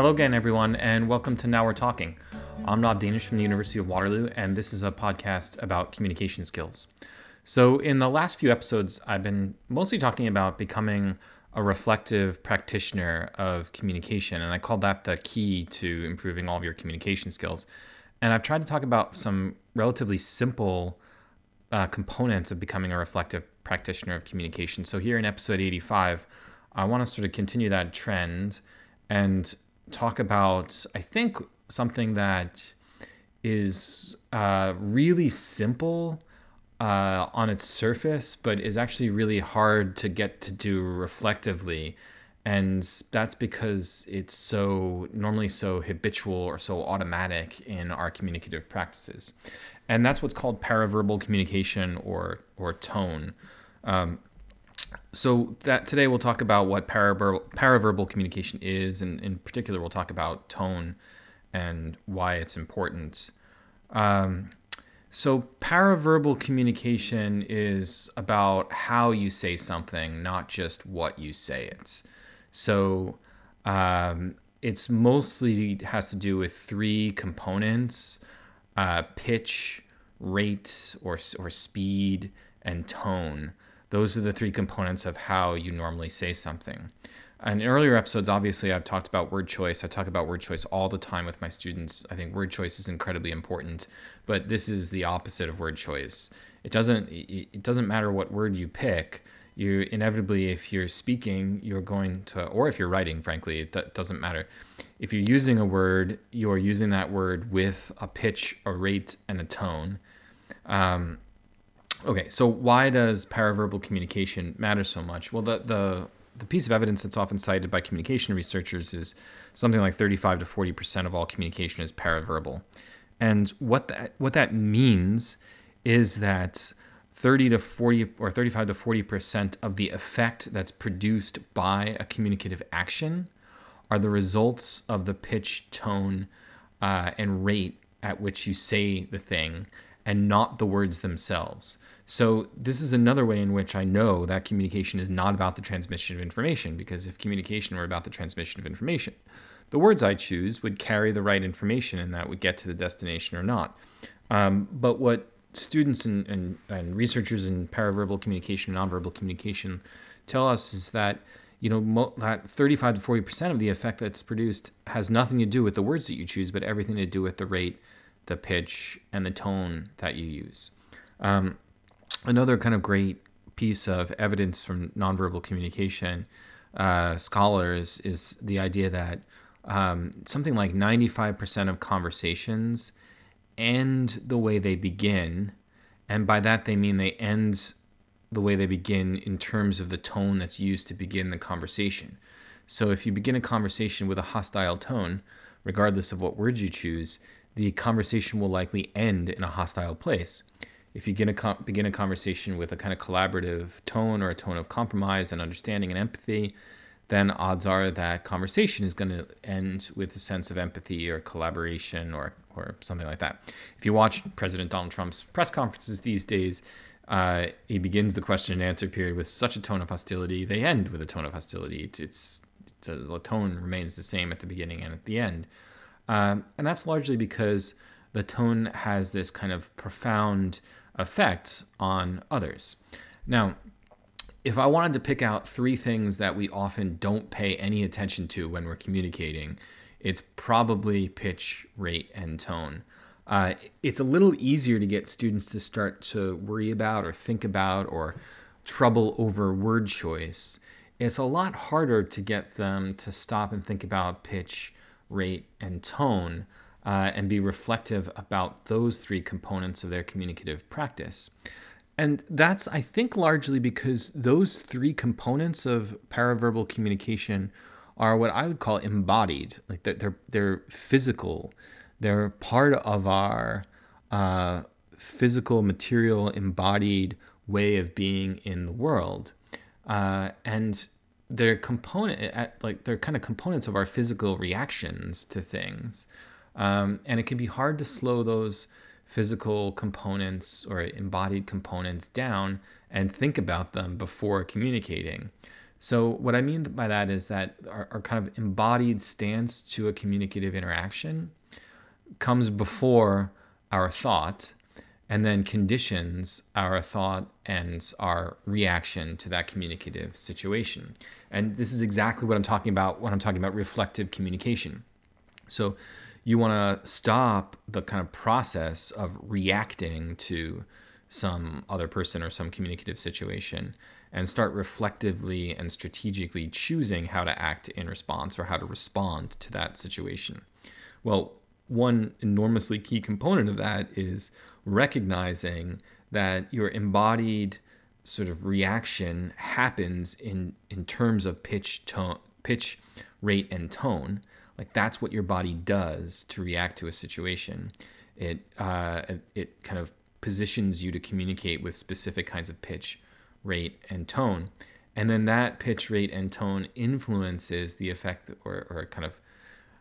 Hello again, everyone, and welcome to Now We're Talking. I'm Nob Danish from the University of Waterloo, and this is a podcast about communication skills. So, in the last few episodes, I've been mostly talking about becoming a reflective practitioner of communication, and I call that the key to improving all of your communication skills. And I've tried to talk about some relatively simple uh, components of becoming a reflective practitioner of communication. So, here in episode 85, I want to sort of continue that trend and talk about, I think, something that is uh, really simple uh, on its surface, but is actually really hard to get to do reflectively. And that's because it's so normally so habitual or so automatic in our communicative practices. And that's what's called paraverbal communication or, or tone. Um, so that today we'll talk about what paraverbal, paraverbal communication is, and in particular we'll talk about tone and why it's important. Um, so, paraverbal communication is about how you say something, not just what you say it. So, um, it's mostly has to do with three components uh, pitch, rate, or, or speed, and tone. Those are the three components of how you normally say something. In earlier episodes, obviously, I've talked about word choice. I talk about word choice all the time with my students. I think word choice is incredibly important, but this is the opposite of word choice. It doesn't it doesn't matter what word you pick. You inevitably, if you're speaking, you're going to, or if you're writing, frankly, it doesn't matter. If you're using a word, you're using that word with a pitch, a rate, and a tone. Um, okay, so why does paraverbal communication matter so much? Well, the the the piece of evidence that's often cited by communication researchers is something like 35 to 40 percent of all communication is paraverbal, and what that what that means is that 30 to 40 or 35 to 40 percent of the effect that's produced by a communicative action are the results of the pitch, tone, uh, and rate at which you say the thing, and not the words themselves. So, this is another way in which I know that communication is not about the transmission of information, because if communication were about the transmission of information, the words I choose would carry the right information and that would get to the destination or not. Um, but what students and, and, and researchers in paraverbal communication and nonverbal communication tell us is that you know mo- that 35 to 40 percent of the effect that's produced has nothing to do with the words that you choose, but everything to do with the rate, the pitch, and the tone that you use. Um, another kind of great piece of evidence from nonverbal communication uh, scholars is the idea that um, something like 95% of conversations end the way they begin. And by that, they mean they end the way they begin in terms of the tone that's used to begin the conversation. So if you begin a conversation with a hostile tone, regardless of what words you choose, the conversation will likely end in a hostile place if you a, begin a conversation with a kind of collaborative tone or a tone of compromise and understanding and empathy, then odds are that conversation is going to end with a sense of empathy or collaboration or, or something like that. If you watch President Donald Trump's press conferences these days, uh, he begins the question and answer period with such a tone of hostility. They end with a tone of hostility. It's, it's, it's a, the tone remains the same at the beginning and at the end. Um, and that's largely because the tone has this kind of profound effect on others. Now, if I wanted to pick out three things that we often don't pay any attention to when we're communicating, it's probably pitch, rate, and tone. Uh, it's a little easier to get students to start to worry about or think about or trouble over word choice. It's a lot harder to get them to stop and think about pitch, rate, and tone uh, and be reflective about those three components of their communicative practice. And that's, I think, largely because those three components of paraverbal communication are what I would call embodied. Like they're they're, physical. They're part of our uh, physical, material, embodied way of being in the world. Uh, and they're component at like they're kind of components of our physical reactions to things. Um, and it can be hard to slow those physical components or embodied components down and think about them before communicating. So what i mean by that is that our, our kind of embodied stance to a communicative interaction comes before our thought and then conditions our thought and our reaction to that communicative situation. And this is exactly what I'm talking about when I'm talking about reflective communication. So you want to stop the kind of process of reacting to some other person or some communicative situation and start reflectively and strategically choosing how to act in response or how to respond to that situation. Well, one enormously key component of that is recognizing that your embodied sort of reaction happens in in terms of pitch tone pitch rate and tone like that's what your body does to react to a situation. It uh, it kind of positions you to communicate with specific kinds of pitch rate and tone. And then that pitch rate and tone influences the effect or, or kind of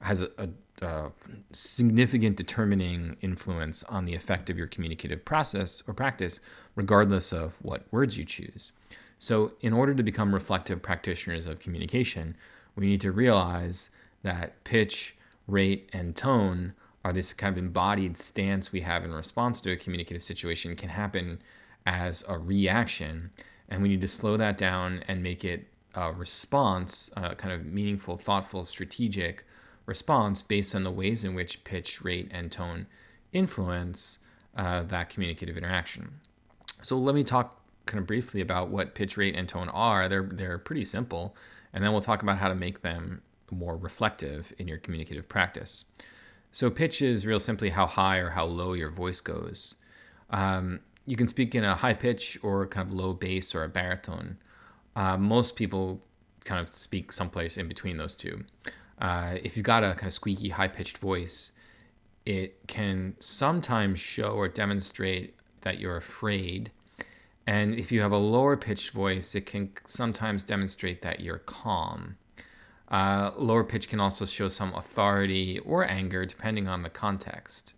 has a, a uh, significant determining influence on the effect of your communicative process or practice, regardless of what words you choose. So, in order to become reflective practitioners of communication, we need to realize that pitch, rate, and tone are this kind of embodied stance we have in response to a communicative situation can happen as a reaction. And we need to slow that down and make it a response, a kind of meaningful, thoughtful, strategic response based on the ways in which pitch, rate, and tone influence uh, that communicative interaction. So let me talk kind of briefly about what pitch, rate, and tone are. They're they're pretty simple, and then we'll talk about how to make them more reflective in your communicative practice. So pitch is real simply how high or how low your voice goes. Um, you can speak in a high pitch or kind of low bass or a baritone. Uh, most people kind of speak someplace in between those two uh, if you've got a kind of squeaky, high pitched voice, it can sometimes show or demonstrate that you're afraid. And if you have a lower pitched voice, it can sometimes demonstrate that you're calm. Uh, lower pitch can also show some authority or anger, depending on the context.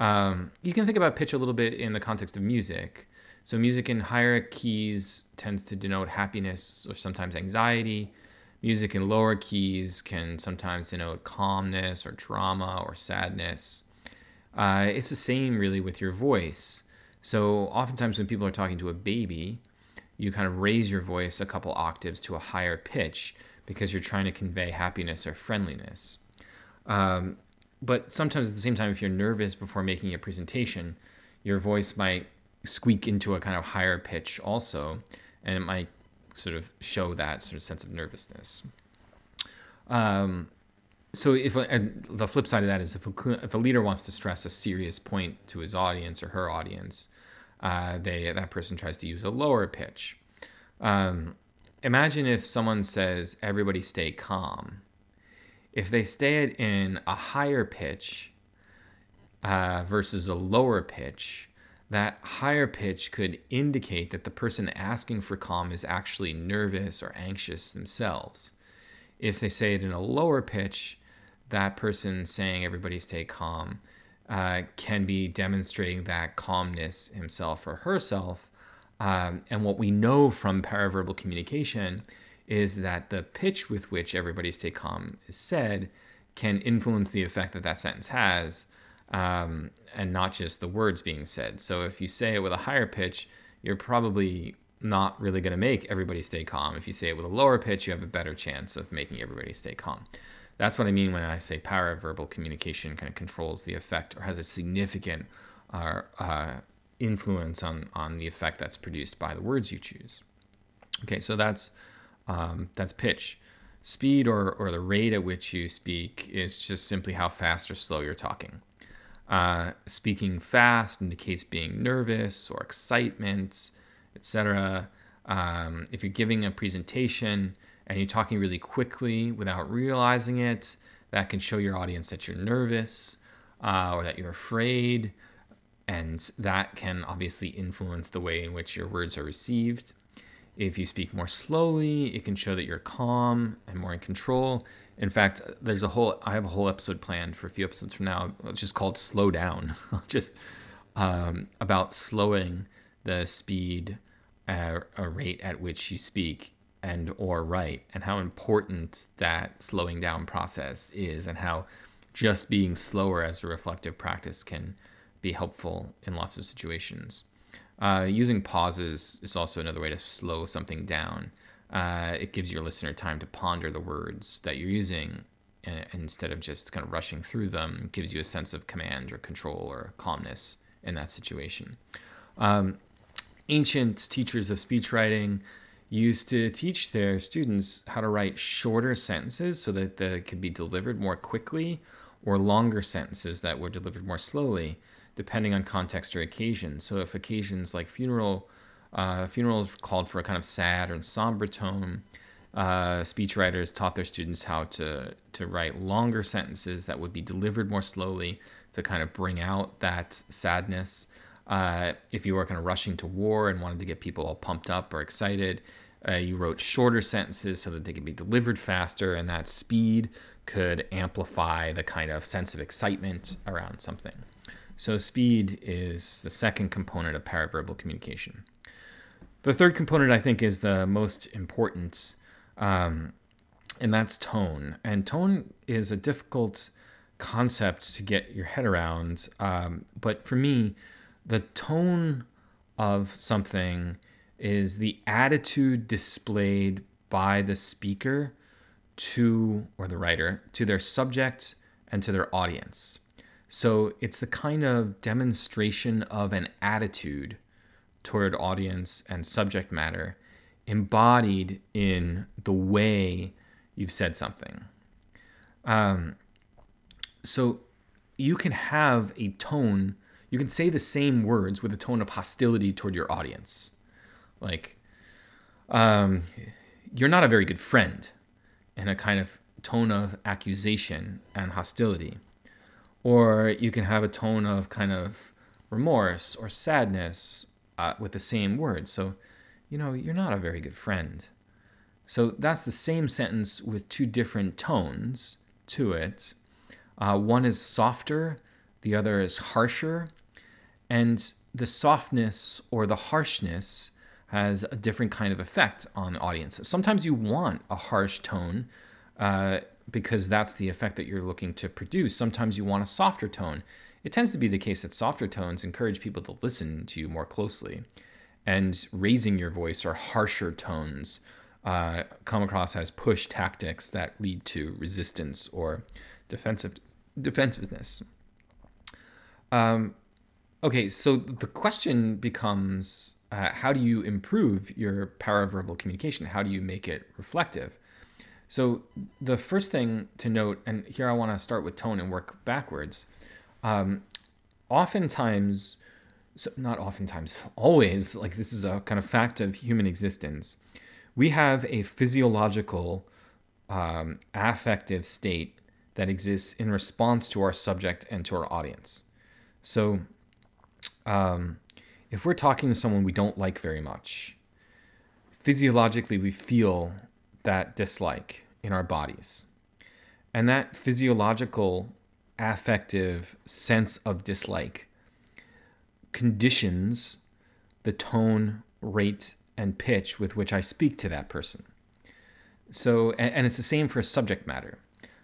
Um, you can think about pitch a little bit in the context of music. So, music in higher keys tends to denote happiness or sometimes anxiety. Music in lower keys can sometimes denote calmness or drama or sadness. Uh, it's the same really with your voice. So, oftentimes when people are talking to a baby, you kind of raise your voice a couple octaves to a higher pitch because you're trying to convey happiness or friendliness. Um, but sometimes at the same time, if you're nervous before making a presentation, your voice might squeak into a kind of higher pitch also, and it might sort of show that sort of sense of nervousness. Um, so if the flip side of that is if a, if a leader wants to stress a serious point to his audience or her audience, uh, they that person tries to use a lower pitch. Um, imagine if someone says everybody stay calm. If they stay it in a higher pitch uh, versus a lower pitch, that higher pitch could indicate that the person asking for calm is actually nervous or anxious themselves. If they say it in a lower pitch, that person saying everybody stay calm uh, can be demonstrating that calmness himself or herself. Um, and what we know from paraverbal communication is that the pitch with which everybody stay calm is said can influence the effect that that sentence has um, and not just the words being said. So if you say it with a higher pitch, you're probably not really going to make everybody stay calm. If you say it with a lower pitch, you have a better chance of making everybody stay calm. That's what I mean when I say paraverbal communication kind of controls the effect or has a significant uh, uh, influence on, on the effect that's produced by the words you choose. Okay, so that's um, that's pitch. Speed or, or the rate at which you speak is just simply how fast or slow you're talking. Uh, speaking fast indicates being nervous or excitement, etc. Um, if you're giving a presentation and you're talking really quickly without realizing it, that can show your audience that you're nervous uh, or that you're afraid, and that can obviously influence the way in which your words are received. If you speak more slowly, it can show that you're calm and more in control. In fact, there's a whole I have a whole episode planned for a few episodes from now. It's just called "Slow Down," just um, about slowing the speed, uh, a rate at which you speak and or write, and how important that slowing down process is, and how just being slower as a reflective practice can be helpful in lots of situations. Uh, using pauses is also another way to slow something down. Uh, it gives your listener time to ponder the words that you're using uh, instead of just kind of rushing through them. It gives you a sense of command or control or calmness in that situation. Um, ancient teachers of speech writing used to teach their students how to write shorter sentences so that they could be delivered more quickly or longer sentences that were delivered more slowly depending on context or occasion. So if occasions like funeral, uh, funerals called for a kind of sad or somber tone, uh, speechwriters taught their students how to to write longer sentences that would be delivered more slowly to kind of bring out that sadness. Uh, if you were kind of rushing to war and wanted to get people all pumped up or excited, uh, you wrote shorter sentences so that they could be delivered faster, and that speed could amplify the kind of sense of excitement around something. So, speed is the second component of paraverbal communication. The third component, I think, is the most important, um, and that's tone. And tone is a difficult concept to get your head around. Um, but for me, the tone of something is the attitude displayed by the speaker to, or the writer, to their subject and to their audience. So it's the kind of demonstration of an attitude toward audience and subject matter embodied in the way you've said something. Um, so you can have a tone, you can say the same words with a tone of hostility toward your audience. Like, um, you're not a very good friend, and a kind of tone of accusation and hostility or you can have a tone of kind of remorse or sadness uh, with the same words. So, you know, you're not a very good friend. So that's the same sentence with two different tones to it. Uh, one is softer, the other is harsher. And the softness or the harshness has a different kind of effect on audiences. Sometimes you want a harsh tone uh, because that's the effect that you're looking to produce. Sometimes you want a softer tone. It tends to be the case that softer tones encourage people to listen to you more closely. And raising your voice or harsher tones uh, come across as push tactics that lead to resistance or defensive defensiveness. Um, okay, so the question becomes uh, how do you improve your paraverbal communication? How do you make it reflective? So the first thing to note, and here I want to start with tone and work backwards. Um, oftentimes, not oftentimes, always, like this is a kind of fact of human existence. We have a physiological, um, affective state that exists in response to our subject and to our audience. So, um, if we're talking to someone we don't like very much, physiologically we feel that dislike in our bodies. And that physiological, affective sense of dislike conditions the tone, rate, and pitch with which I speak to that person. So, and, and it's the same for subject matter.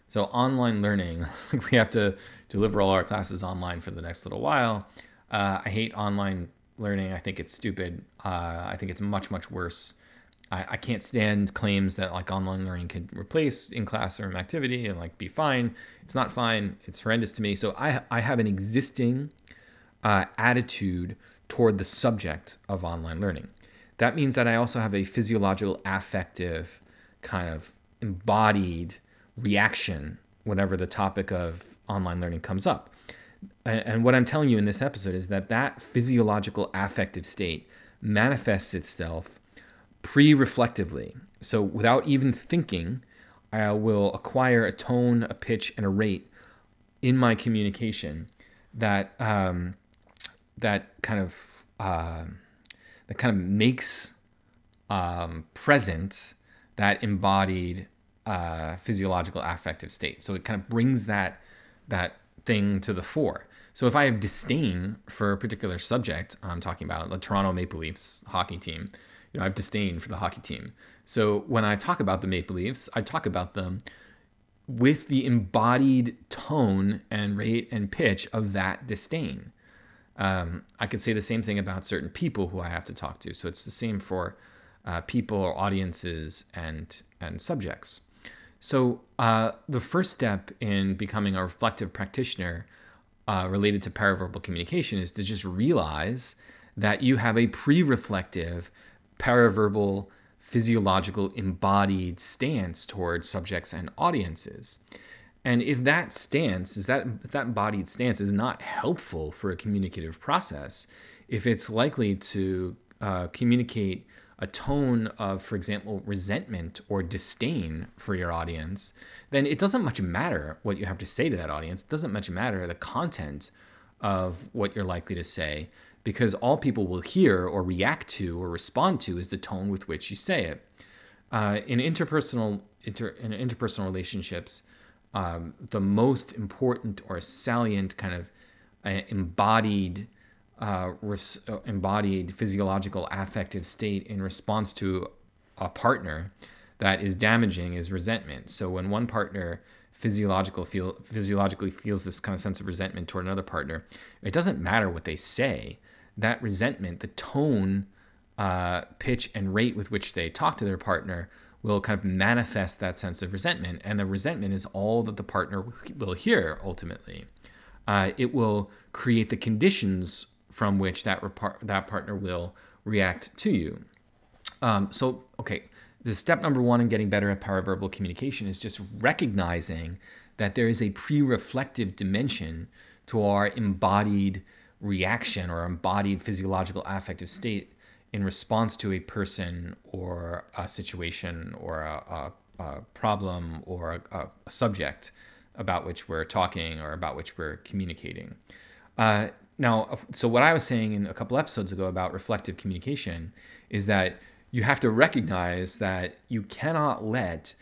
So, online learning, we have to deliver all our classes online for the next little while. Uh, I hate online learning. I think it's stupid. Uh, I think it's much, much worse I, I can't stand claims that like online learning can replace in classroom activity and like be fine. It's not fine. It's horrendous to me. So I I have an existing uh, attitude toward the subject of online learning. That means that I also have a physiological, affective, kind of embodied reaction whenever the topic of online learning comes up. And what I'm telling you in this episode is that that physiological affective state manifests itself pre reflectively. So without even thinking, I will acquire a tone, a pitch, and a rate in my communication that um, that kind of uh, that kind of makes um, present that embodied uh, physiological affective state. So it kind of brings that that thing to the fore. So if I have disdain for a particular subject, I'm talking about the Toronto Maple Leafs hockey team. You know, I have disdain for the hockey team. So when I talk about the Maple Leafs, I talk about them with the embodied tone and rate and pitch of that disdain. Um, I could say the same thing about certain people who I have to talk to. So it's the same for uh, people or audiences and and subjects. So uh, the first step in becoming a reflective practitioner uh, related to paraverbal communication is to just realize that you have a pre-reflective paraverbal physiological embodied stance towards subjects and audiences. And if that stance is that if that embodied stance is not helpful for a communicative process, if it's likely to uh, communicate a tone of, for example, resentment or disdain for your audience, then it doesn't much matter what you have to say to that audience. It doesn't much matter the content of what you're likely to say, because all people will hear or react to or respond to is the tone with which you say it. Uh, in interpersonal inter, in interpersonal relationships, um, the most important or salient kind of uh, embodied uh, res- uh, embodied physiological affective state in response to a partner that is damaging is resentment. So when one partner physiological feel physiologically feels this kind of sense of resentment toward another partner, it doesn't matter what they say. That resentment, the tone, uh, pitch, and rate with which they talk to their partner will kind of manifest that sense of resentment. And the resentment is all that the partner will hear ultimately. Uh, it will create the conditions from which that repar- that partner will react to you. Um, so, okay, the step number one in getting better at paraverbal communication is just recognizing that there is a pre-reflective dimension to our embodied reaction or embodied physiological affective state in response to a person or a situation or a, a, a problem or a, a, subject about which we're talking or about which we're communicating. Uh, now, so what I was saying in a couple episodes ago about reflective communication is that you have to recognize that you cannot let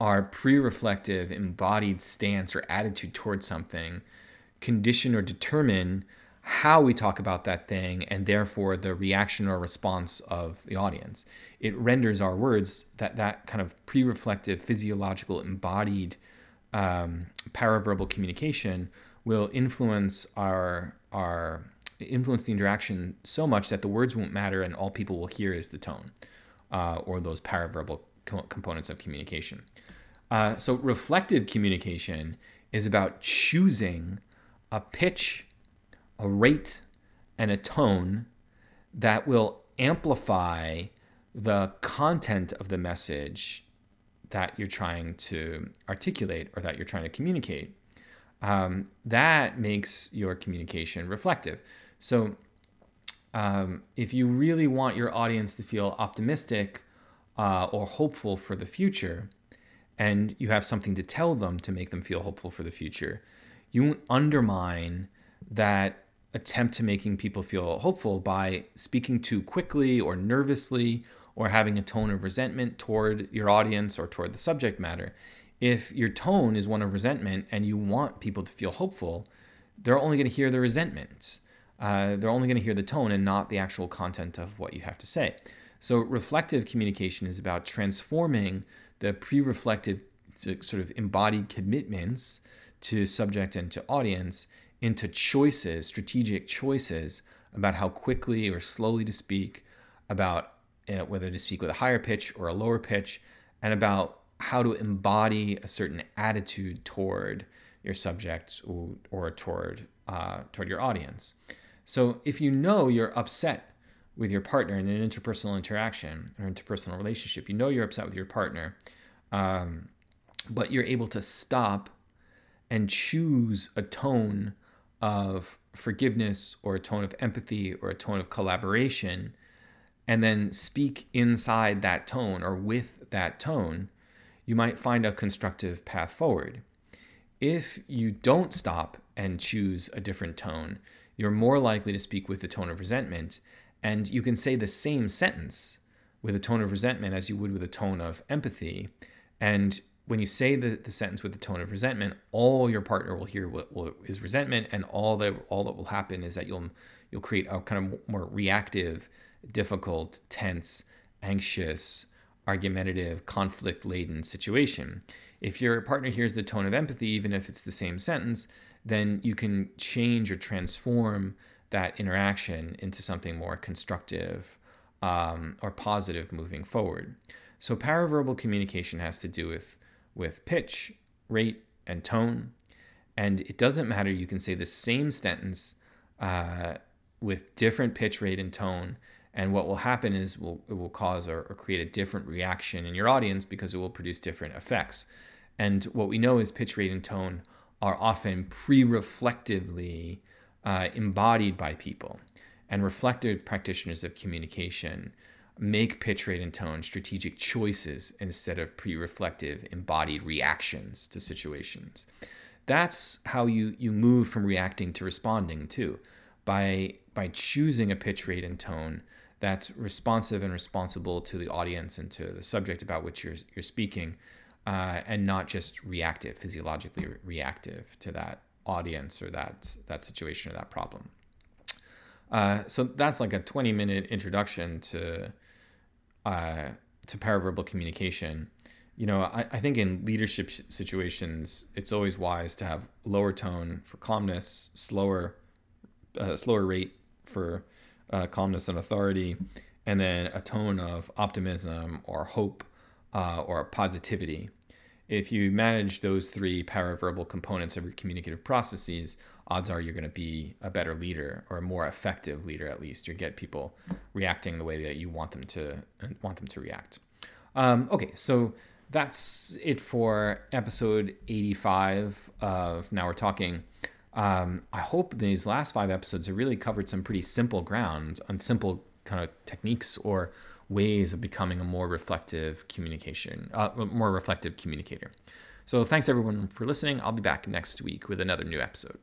our pre reflective embodied stance or attitude towards something condition or determine how we talk about that thing and therefore the reaction or response of the audience. It renders our words that that kind of pre reflective, physiological, embodied um, paraverbal communication will influence our our influence the interaction so much that the words won't matter and all people will hear is the tone uh, or those paraverbal co- components of communication. Uh, so reflective communication is about choosing a pitch, a rate, and a tone that will amplify the content of the message that you're trying to articulate or that you're trying to communicate um, that makes your communication reflective. So, um, if you really want your audience to feel optimistic uh, or hopeful for the future, and you have something to tell them to make them feel hopeful for the future, you undermine that attempt to making people feel hopeful by speaking too quickly or nervously or having a tone of resentment toward your audience or toward the subject matter if your tone is one of resentment and you want people to feel hopeful, they're only going to hear the resentment. Uh, they're only going to hear the tone and not the actual content of what you have to say. So, reflective communication is about transforming the pre reflective sort of embodied commitments to subject and to audience into choices, strategic choices about how quickly or slowly to speak, about you know, whether to speak with a higher pitch or a lower pitch, and about how to embody a certain attitude toward your subjects or, or toward uh, toward your audience. So if you know you're upset with your partner in an interpersonal interaction or interpersonal relationship, you know you're upset with your partner, um, but you're able to stop and choose a tone of forgiveness or a tone of empathy or a tone of collaboration, and then speak inside that tone or with that tone you might find a constructive path forward. If you don't stop and choose a different tone, you're more likely to speak with the tone of resentment, and you can say the same sentence with a tone of resentment as you would with a tone of empathy. And when you say the, the sentence with the tone of resentment, all your partner will hear what will, is resentment, and all that all that will happen is that you'll you'll create a kind of more reactive, difficult, tense, anxious, argumentative, conflict laden situation. If your partner hears the tone of empathy, even if it's the same sentence, then you can change or transform that interaction into something more constructive um, or positive moving forward. So, paraverbal communication has to do with with pitch, rate, and tone. And it doesn't matter, you can say the same sentence uh, with different pitch, rate, and tone. And what will happen is will, it will cause or, or create a different reaction in your audience because it will produce different effects. And what we know is pitch, rate, and tone are often pre reflectively uh, embodied by people. And reflective practitioners of communication make pitch rate and tone strategic choices instead of pre-reflective embodied reactions to situations. That's how you you move from reacting to responding too. By by choosing a pitch rate and tone that's responsive and responsible to the audience and to the subject about which you're you're speaking uh, and not just reactive physiologically re- reactive to that audience or that that situation or that problem. Uh, so that's like a 20 minute introduction to uh, to paraverbal communication. You know, I, I think in leadership situations, it's always wise to have lower tone for calmness, slower, uh, slower rate for uh, calmness and authority, and then a tone of optimism or hope uh, or positivity. If you manage those three paraverbal components of your communicative processes, odds are you're going to be a better leader or a more effective leader at least. You get people reacting the way that you want them to want them to react. Um, okay, so that's it for episode 85 of Now We're Talking. Um, I hope these last five episodes have really covered some pretty simple ground on simple kind of techniques or ways of becoming a more reflective communication, uh, more reflective communicator. So thanks everyone for listening. I'll be back next week with another new episode.